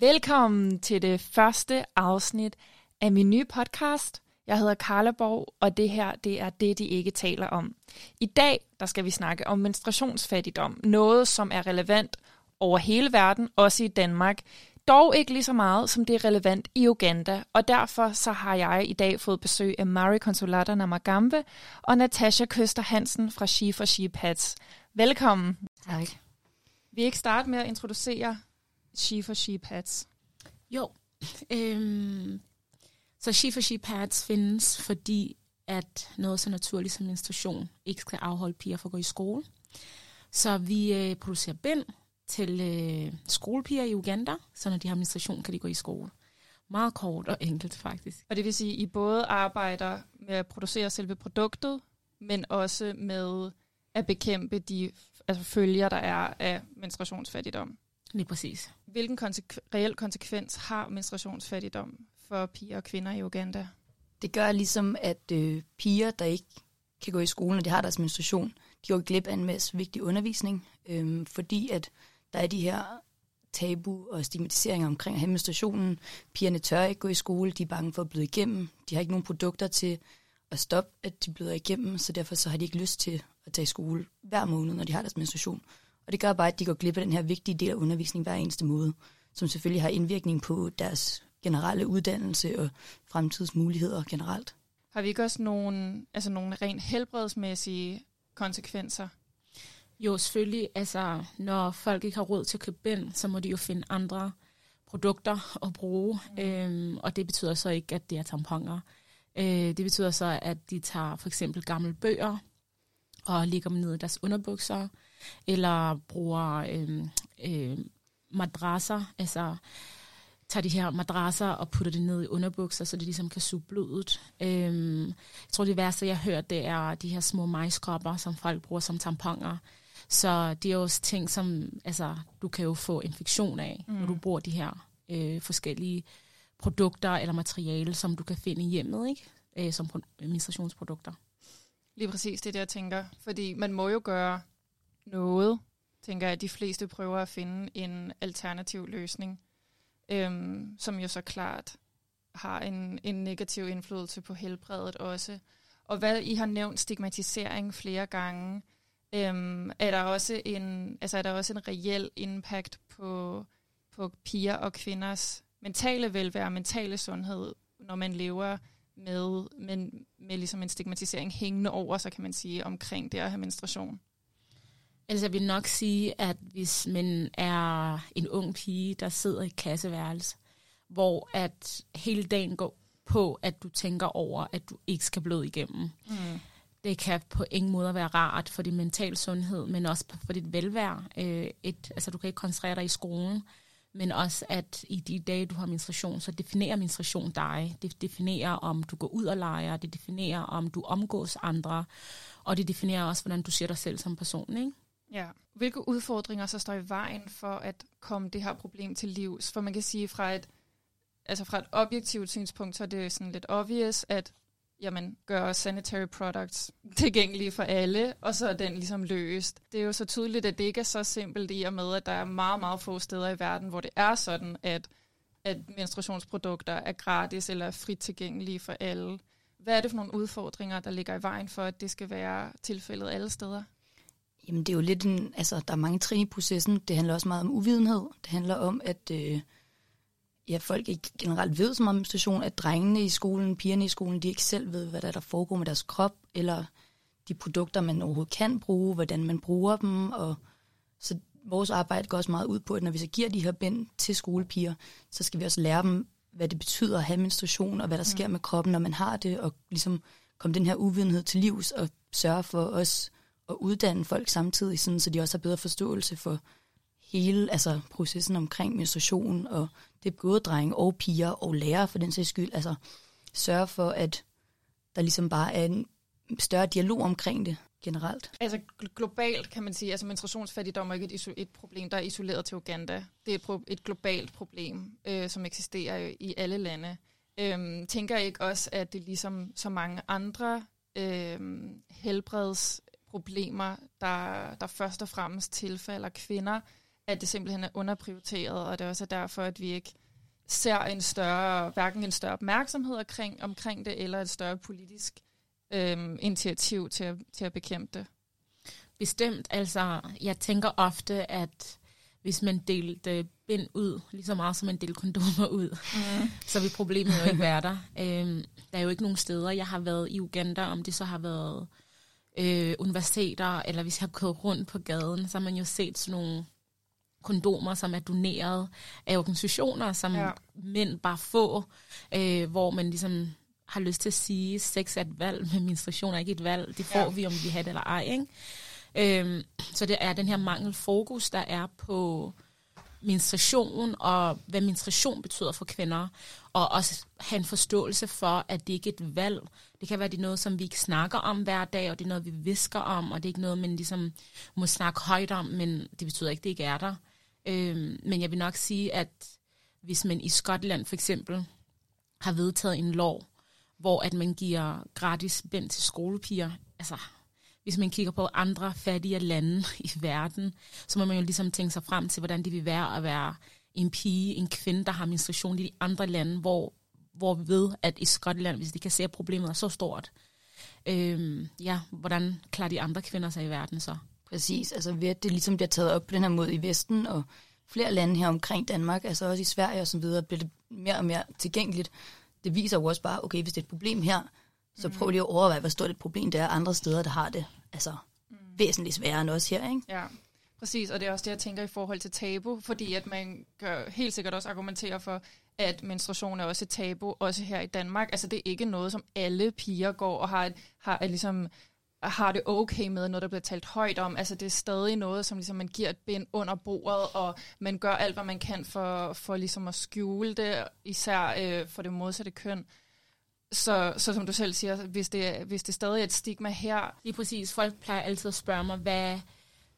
Velkommen til det første afsnit af min nye podcast. Jeg hedder Karla Borg, og det her det er det, de ikke taler om. I dag der skal vi snakke om menstruationsfattigdom, noget som er relevant over hele verden, også i Danmark. Dog ikke lige så meget, som det er relevant i Uganda, og derfor så har jeg i dag fået besøg af Mari Consolata Namagambe og Natasha Køster Hansen fra She for She Pets. Velkommen. Tak. Vi ikke starte med at introducere She for She Pets? Jo. Øhm, så She for She Pads findes, fordi at noget så naturligt som menstruation ikke skal afholde piger fra at gå i skole. Så vi øh, producerer bind til øh, skolepiger i Uganda, så når de har menstruation, kan de gå i skole. Meget kort og enkelt faktisk. Og det vil sige, at I både arbejder med at producere selve produktet, men også med at bekæmpe de altså følger, der er af menstruationsfattigdom. Lige præcis. Hvilken konsekv- reel konsekvens har menstruationsfattigdom for piger og kvinder i Uganda? Det gør ligesom, at øh, piger, der ikke kan gå i skole, når de har deres menstruation, de går glip af en masse vigtig undervisning, øh, fordi at der er de her tabu og stigmatiseringer omkring at have menstruationen. Pigerne tør ikke gå i skole, de er bange for at bløde igennem, de har ikke nogen produkter til at stoppe, at de bløder igennem, så derfor så har de ikke lyst til at tage i skole hver måned, når de har deres menstruation. Og det gør bare, at de går glip af den her vigtige del af undervisning hver eneste måde, som selvfølgelig har indvirkning på deres generelle uddannelse og fremtidsmuligheder generelt. Har vi ikke også nogle, altså nogle rent helbredsmæssige konsekvenser? Jo, selvfølgelig. Altså, når folk ikke har råd til at købe bind, så må de jo finde andre produkter at bruge. Mm. Øhm, og det betyder så ikke, at det er tamponer. Øh, det betyder så, at de tager for eksempel gamle bøger og lægger dem ned i deres underbukser, eller bruger øh, øh, madrasser, altså tager de her madrasser og putter det ned i underbukser, så det ligesom kan suge blodet. Øhm, jeg tror, det værste, jeg har hørt, det er de her små majskopper, som folk bruger som tamponer. Så det er også ting, som altså, du kan jo få infektion af, mm. når du bruger de her øh, forskellige produkter eller materiale, som du kan finde i hjemmet, ikke? Øh, som menstruationsprodukter. Lige præcis, det det, jeg tænker. Fordi man må jo gøre noget, tænker jeg, at de fleste prøver at finde en alternativ løsning, øhm, som jo så klart har en, en negativ indflydelse på helbredet også. Og hvad I har nævnt stigmatisering flere gange, øhm, er der også en altså er der også en reel impact på på piger og kvinders mentale velvære, mentale sundhed, når man lever med, med, med ligesom en stigmatisering hængende over, så kan man sige, omkring det at have menstruation? Altså jeg vil nok sige, at hvis man er en ung pige, der sidder i et klasseværelse, hvor at hele dagen går på, at du tænker over, at du ikke skal bløde igennem. Mm. Det kan på ingen måde være rart for din mental sundhed, men også for dit velvære. Øh, et, altså du kan ikke koncentrere dig i skolen, men også at i de dage, du har menstruation, så definerer menstruation dig. Det definerer, om du går ud og leger, det definerer, om du omgås andre, og det definerer også, hvordan du ser dig selv som person. Ikke? Ja. Hvilke udfordringer så står i vejen for at komme det her problem til livs? For man kan sige, fra et, altså fra et objektivt synspunkt, så er det sådan lidt obvious, at jamen, gøre sanitary products tilgængelige for alle, og så er den ligesom løst. Det er jo så tydeligt, at det ikke er så simpelt i og med, at der er meget, meget få steder i verden, hvor det er sådan, at, at menstruationsprodukter er gratis eller frit tilgængelige for alle. Hvad er det for nogle udfordringer, der ligger i vejen for, at det skal være tilfældet alle steder? Jamen det er jo lidt en, altså der er mange trin i processen. Det handler også meget om uvidenhed. Det handler om, at øh, ja, folk ikke generelt ved så meget om menstruation, at drengene i skolen, pigerne i skolen, de ikke selv ved, hvad der, er, der foregår med deres krop, eller de produkter, man overhovedet kan bruge, hvordan man bruger dem. Og så vores arbejde går også meget ud på, at når vi så giver de her bind til skolepiger, så skal vi også lære dem, hvad det betyder at have menstruation, og hvad der mm. sker med kroppen, når man har det, og ligesom komme den her uvidenhed til livs, og sørge for os at uddanne folk samtidig, sådan, så de også har bedre forståelse for hele altså, processen omkring menstruation, og det er både drenge og piger og lærere for den sags skyld, altså sørge for, at der ligesom bare er en større dialog omkring det generelt. Altså globalt kan man sige, altså menstruationsfattigdom er ikke et, et problem, der er isoleret til Uganda. Det er et, pro- et globalt problem, øh, som eksisterer i alle lande. Øhm, tænker jeg ikke også, at det ligesom så mange andre øh, helbreds problemer, der, der først og fremmest tilfalder kvinder, at det simpelthen er underprioriteret, og det er også derfor, at vi ikke ser en større, hverken en større opmærksomhed omkring, omkring det, eller et større politisk øhm, initiativ til at, til at bekæmpe det. Bestemt. Altså, jeg tænker ofte, at hvis man delte bind ud, lige så meget som man delte kondomer ud, mm. så vil problemet jo ikke være der. Øhm, der er jo ikke nogen steder, jeg har været i Uganda, om det så har været øh, universiteter, eller hvis jeg har gået rundt på gaden, så har man jo set sådan nogle kondomer, som er doneret af organisationer, som ja. mænd bare få, øh, hvor man ligesom har lyst til at sige, at sex er et valg, men menstruation er ikke et valg. Det får ja. vi, om vi har det eller ej. Ikke? Øhm, så det er den her mangel fokus, der er på menstruation og hvad menstruation betyder for kvinder, og også have en forståelse for, at det ikke er et valg. Det kan være, det er noget, som vi ikke snakker om hver dag, og det er noget, vi visker om, og det er ikke noget, man ligesom må snakke højt om, men det betyder ikke, at det ikke er der. Øhm, men jeg vil nok sige, at hvis man i Skotland for eksempel har vedtaget en lov, hvor at man giver gratis bænd til skolepiger, altså hvis man kigger på andre fattige lande i verden, så må man jo ligesom tænke sig frem til, hvordan det vil være at være en pige, en kvinde, der har menstruation i de andre lande, hvor, hvor vi ved, at i Skotland, hvis de kan se, at problemet er så stort, øhm, ja, hvordan klarer de andre kvinder sig i verden så? Præcis, altså ved at det ligesom bliver taget op på den her måde i Vesten, og flere lande her omkring Danmark, altså også i Sverige og så videre, bliver det mere og mere tilgængeligt. Det viser jo også bare, okay, hvis det er et problem her, så prøv lige at overveje, hvor stort et problem det er andre steder, der har det. Altså mm. væsentligt sværere end os her, ikke? Ja, præcis. Og det er også det, jeg tænker i forhold til tabu, fordi at man kan helt sikkert også argumentere for, at menstruation er også et tabu, også her i Danmark. Altså det er ikke noget, som alle piger går og har, et, har et, ligesom har det okay med, når der bliver talt højt om. Altså det er stadig noget, som ligesom man giver et bind under bordet, og man gør alt, hvad man kan for, for ligesom at skjule det, især øh, for det modsatte køn. Så, så som du selv siger, hvis det, hvis det stadig er et stigma her... Lige præcis. Folk plejer altid at spørge mig, hvad,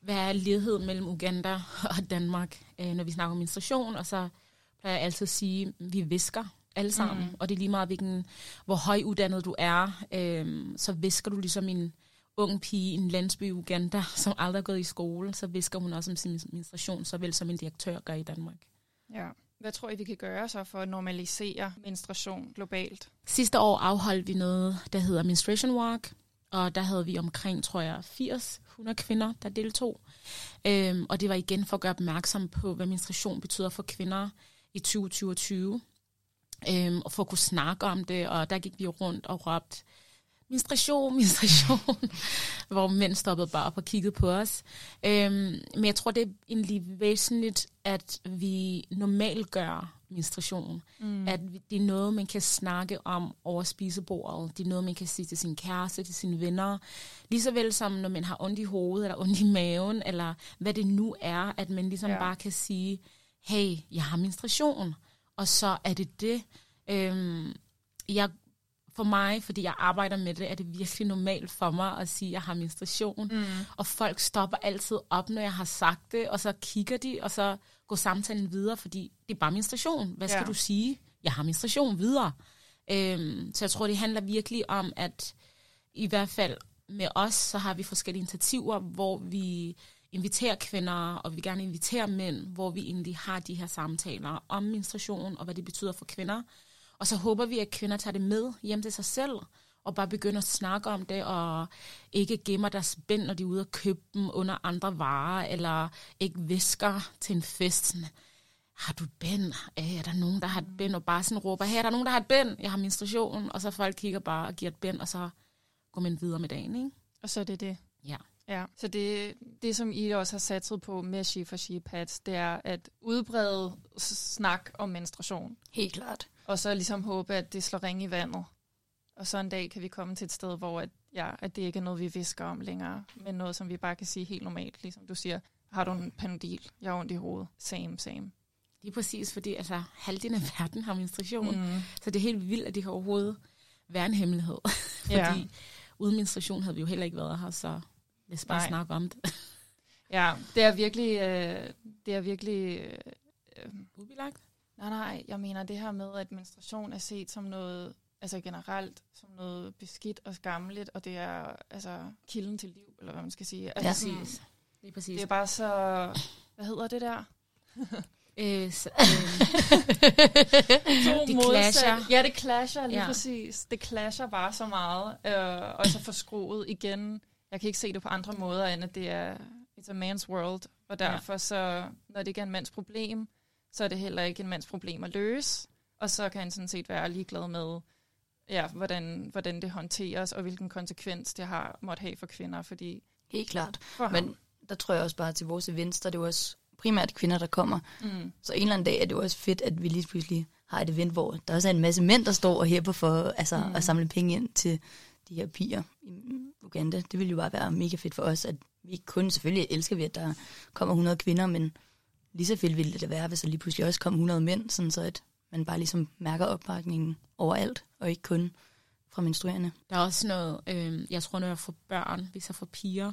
hvad er lighed mellem Uganda og Danmark, øh, når vi snakker om menstruation, og så plejer jeg altid at sige, at vi visker alle sammen, mm. og det er lige meget, hvilken, hvor højuddannet du er, øh, så visker du ligesom en ung pige i en landsby i Uganda, som aldrig har gået i skole, så visker hun også om sin menstruation, såvel som en direktør gør i Danmark. Ja. Hvad tror I, vi kan gøre så for at normalisere menstruation globalt? Sidste år afholdt vi noget, der hedder Menstruation Walk, og der havde vi omkring, tror jeg, 80-100 kvinder, der deltog. Øhm, og det var igen for at gøre opmærksom på, hvad menstruation betyder for kvinder i 2020. Øhm, og for at kunne snakke om det, og der gik vi rundt og råbte, menstruation, menstruation, hvor mænd stoppede bare op og kiggede på os. Øhm, men jeg tror, det er egentlig væsentligt, at vi normalt gør menstruation. Mm. At det er noget, man kan snakke om over spisebordet. Det er noget, man kan sige til sin kæreste, til sine venner. Ligeså vel som når man har ondt i hovedet, eller ondt i maven, eller hvad det nu er, at man ligesom ja. bare kan sige, hey, jeg har menstruation. Og så er det det. Øhm, jeg for mig, fordi jeg arbejder med det, er det virkelig normalt for mig at sige, at jeg har menstruation. Mm. Og folk stopper altid op, når jeg har sagt det, og så kigger de, og så går samtalen videre, fordi det er bare menstruation. Hvad skal ja. du sige? Jeg har menstruation videre. Øhm, så jeg tror, det handler virkelig om, at i hvert fald med os, så har vi forskellige initiativer, hvor vi inviterer kvinder, og vi gerne inviterer mænd, hvor vi egentlig har de her samtaler om menstruation, og hvad det betyder for kvinder. Og så håber vi, at kvinder tager det med hjem til sig selv, og bare begynder at snakke om det, og ikke gemmer deres bind, når de er ude og købe dem under andre varer, eller ikke visker til en fest. Har du et bind? Er der nogen, der har et bind? Og bare sådan råber, her er der nogen, der har et bind? Jeg har menstruation. Og så folk kigger bare og giver et bind, og så går man videre med dagen, ikke? Og så er det det. Ja. Ja, så det, det som I også har satset på med She for She Pads, det er at udbrede snak om menstruation. Helt klart. Og så ligesom håbe, at det slår ring i vandet. Og så en dag kan vi komme til et sted, hvor at, ja, at det ikke er noget, vi visker om længere, men noget, som vi bare kan sige helt normalt. Ligesom du siger, har du en panodil? Jeg har ondt i hovedet. Same, same. Det er præcis, fordi altså, halvdelen af verden har menstruation. Mm. Så det er helt vildt, at det kan overhovedet være en hemmelighed. fordi ja. uden menstruation havde vi jo heller ikke været her, så lad os bare Nej. snakke om det. ja, det er virkelig, øh, det er virkelig øh, ubilagt. Nej, nej, jeg mener det her med, at menstruation er set som noget, altså generelt, som noget beskidt og skammeligt, og det er altså kilden til liv, eller hvad man skal sige. Altså, ja. præcis. Det er præcis. Det er bare så, hvad hedder det der? Øh, så, øh, To Det modsat- clasher. Ja, det clasher lige ja. Ja. præcis. Det clasher bare så meget. Øh, og så forskruet igen. Jeg kan ikke se det på andre måder, end at det er it's a man's world. Og derfor så, når det ikke er en mands problem, så er det heller ikke en mands problem at løse. Og så kan han sådan set være ligeglad med, ja, hvordan, hvordan det håndteres, og hvilken konsekvens det har måtte have for kvinder. Fordi Helt klart. for ham, Men der tror jeg også bare til vores events, der er det jo også primært kvinder, der kommer. mm, Så en eller anden dag er det jo også fedt, at vi lige pludselig har et event, hvor der også er en masse mænd, der står og hæpper for altså, Mm. at samle penge ind til de her piger i Uganda. Det ville jo bare være mega fedt for os, at vi kun, selvfølgelig elsker vi, at der kommer 100 kvinder, men lige fedt ville det være, hvis der lige pludselig også kom 100 mænd, sådan så at man bare ligesom mærker opbakningen overalt, og ikke kun fra menstruerende. Der er også noget, øh, jeg tror, når jeg får børn, hvis jeg får piger,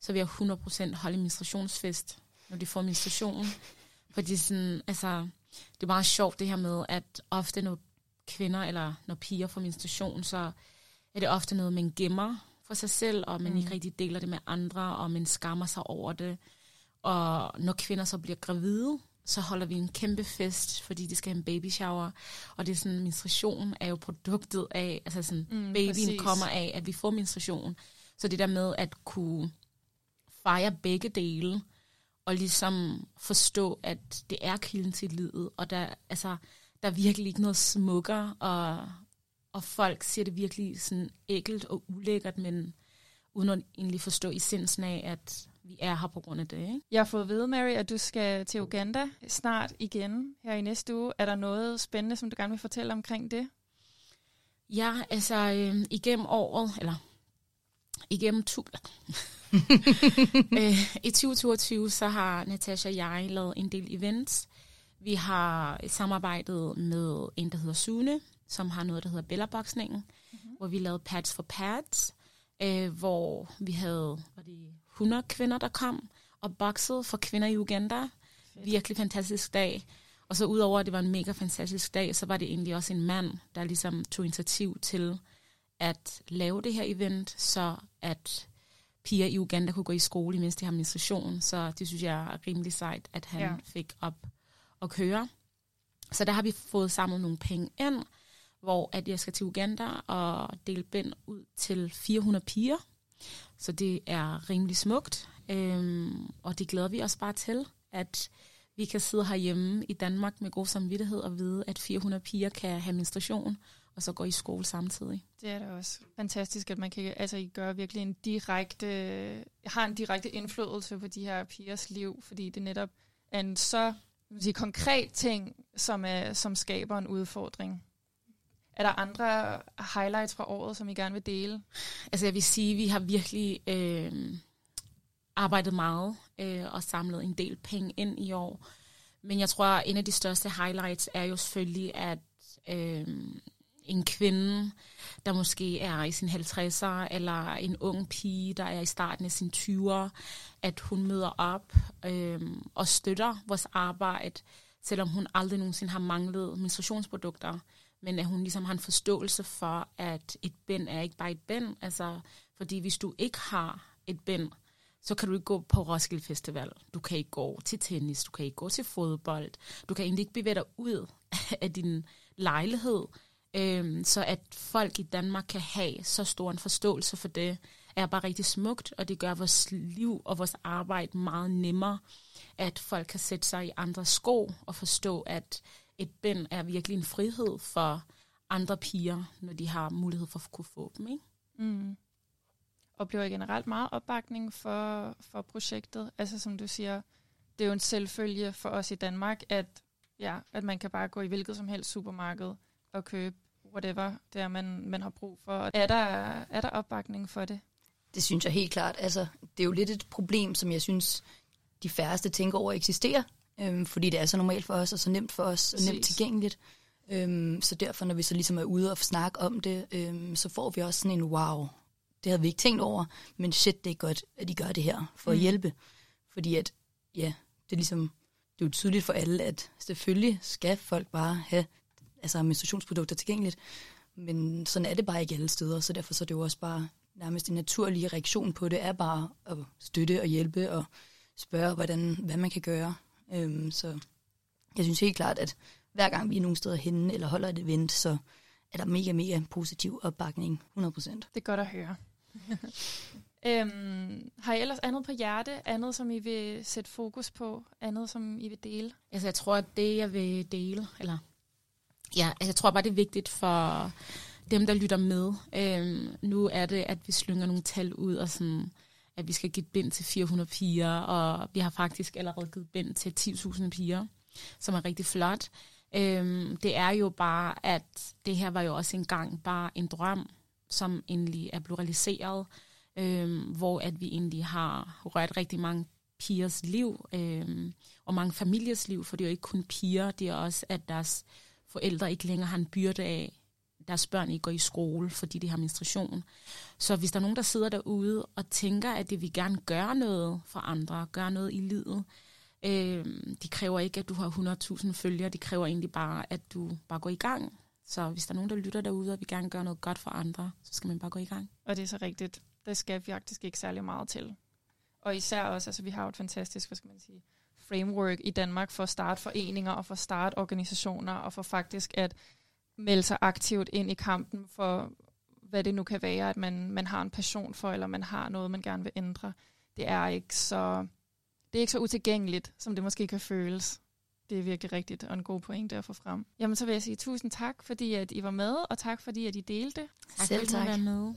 så vil jeg 100% holde en menstruationsfest, når de får menstruation. Fordi sådan, altså, det er meget sjovt det her med, at ofte når kvinder eller når piger får menstruation, så er det ofte noget, man gemmer for sig selv, og man mm. ikke rigtig deler det med andre, og man skammer sig over det. Og når kvinder så bliver gravide, så holder vi en kæmpe fest, fordi de skal have en baby shower. Og det er sådan, menstruation er jo produktet af, altså sådan, Mm, babyen præcis. kommer af, at vi får menstruation. Så det der med at kunne fejre begge dele, og ligesom forstå, at det er kilden til livet, og der, altså, der er virkelig ikke noget smukkere, og, og folk siger det virkelig sådan ægelt og ulækkert, men uden at egentlig forstå essensen af, at vi er her på grund af det. Ikke? Jeg har fået at vide, Mary, at du skal til Uganda snart igen her i næste uge. Er der noget spændende, som du gerne vil fortælle omkring det? Ja, altså øh, igennem året, eller igennem tu- øh, I 2022, så har Natasha og jeg lavet en del events. Vi har samarbejdet med en, der hedder Sune, som har noget, der hedder Bellaboksningen, mm-hmm. hvor vi lavede Pads for Pads, øh, hvor vi havde var det 100 kvinder, der kom og boxede for kvinder i Uganda. Virkelig fantastisk dag. Og så udover at det var en mega fantastisk dag, så var det egentlig også en mand, der ligesom tog initiativ til at lave det her event, så at piger i Uganda kunne gå i skole, mens de har menstruation. Så det synes jeg er rimelig sejt, at han Ja. fik op at køre. Så der har vi fået samlet nogle penge ind, hvor at jeg skal til Uganda og dele bind ud til 400 piger. Så det er rimelig smukt, øhm, og det glæder vi os bare til, at vi kan sidde herhjemme i Danmark med god samvittighed og vide, at 400 piger kan have menstruation, og så gå i skole samtidig. Det er da også fantastisk, at man kan altså, I gør virkelig en direkte, har en direkte indflydelse på de her pigers liv, fordi det netop er en så sige, konkret ting, som, er, som skaber en udfordring. Er der andre highlights fra året, som I gerne vil dele? Altså jeg vil sige, at vi har virkelig øh, arbejdet meget øh, og samlet en del penge ind i år. Men jeg tror, at en af de største highlights er jo selvfølgelig, at øh, en kvinde, der måske er i sin 50'er, eller en ung pige, der er i starten af sin 20'er, at hun møder op øh, og støtter vores arbejde, selvom hun aldrig nogensinde har manglet menstruationsprodukter men at hun ligesom har en forståelse for, at et bind er ikke bare et bind. Altså, fordi hvis du ikke har et bind, så kan du ikke gå på Roskilde Festival. Du kan ikke gå til tennis, du kan ikke gå til fodbold. Du kan egentlig ikke bevæge dig ud af din lejlighed. Øhm, så at folk i Danmark kan have så stor en forståelse for det, er bare rigtig smukt, og det gør vores liv og vores arbejde meget nemmere, at folk kan sætte sig i andres sko og forstå, at et bind er virkelig en frihed for andre piger, når de har mulighed for at kunne få dem. Ikke? Mm. Oplever I generelt meget opbakning for, for projektet? Altså som du siger, det er jo en selvfølge for os i Danmark, at, ja, at man kan bare gå i hvilket som helst supermarked og købe whatever det er, man, man har brug for. Er der, er der opbakning for det? Det synes jeg helt klart. Altså, det er jo lidt et problem, som jeg synes, de færreste tænker over eksisterer. Øhm, fordi det er så normalt for os, og så nemt for os, og nemt tilgængeligt. Øhm, så derfor, når vi så ligesom er ude og snakke om det, øhm, så får vi også sådan en wow. Det havde vi ikke tænkt over, men shit, det er godt, at de gør det her for mm. at hjælpe. Fordi at, ja, det er ligesom, det er jo tydeligt for alle, at selvfølgelig skal folk bare have altså menstruationsprodukter tilgængeligt. Men sådan er det bare ikke alle steder, så derfor så er det jo også bare nærmest en naturlig reaktion på det, er bare at støtte og hjælpe og spørge, hvordan, hvad man kan gøre. Øhm, så jeg synes helt klart, at hver gang vi er nogle steder henne eller holder et event, så er der mega, mega positiv opbakning, 100%. Det er godt at høre. øhm, har I ellers andet på hjerte? Andet, som I vil sætte fokus på? Andet, som I vil dele? Altså, jeg tror, at det, jeg vil dele, eller ja, altså, jeg tror bare, det er vigtigt for dem, der lytter med. Øhm, nu er det, at vi slynger nogle tal ud, og sådan, at vi skal give bind til 400 piger, og vi har faktisk allerede givet bind til 10.000 piger, som er rigtig flot. Øhm, det er jo bare, at det her var jo også engang bare en drøm, som endelig er pluraliseret, øhm, hvor at vi egentlig har rørt rigtig mange pigers liv, øhm, og mange familiers liv, for det er jo ikke kun piger, det er også, at deres forældre ikke længere har en byrde af, deres børn ikke går i skole, fordi de har menstruation. Så hvis der er nogen, der sidder derude og tænker, at det vil gerne gøre noget for andre, gøre noget i livet, øh, de kræver ikke, at du har 100.000 følgere, de kræver egentlig bare, at du bare går i gang. Så hvis der er nogen, der lytter derude og vil gerne gøre noget godt for andre, så skal man bare gå i gang. Og det er så rigtigt. Der skal faktisk ikke særlig meget til. Og især også, altså vi har jo et fantastisk, hvad skal man sige, framework i Danmark for at starte foreninger og for at starte organisationer og for faktisk at melde sig aktivt ind i kampen for, hvad det nu kan være, at man, man har en passion for, eller man har noget, man gerne vil ændre. Det er ikke så, det er ikke så utilgængeligt, som det måske kan føles. Det er virkelig rigtigt, og en god pointe at få frem. Jamen, så vil jeg sige tusind tak, fordi at I var med, og tak fordi at I delte. Tak Selv at I tak. med.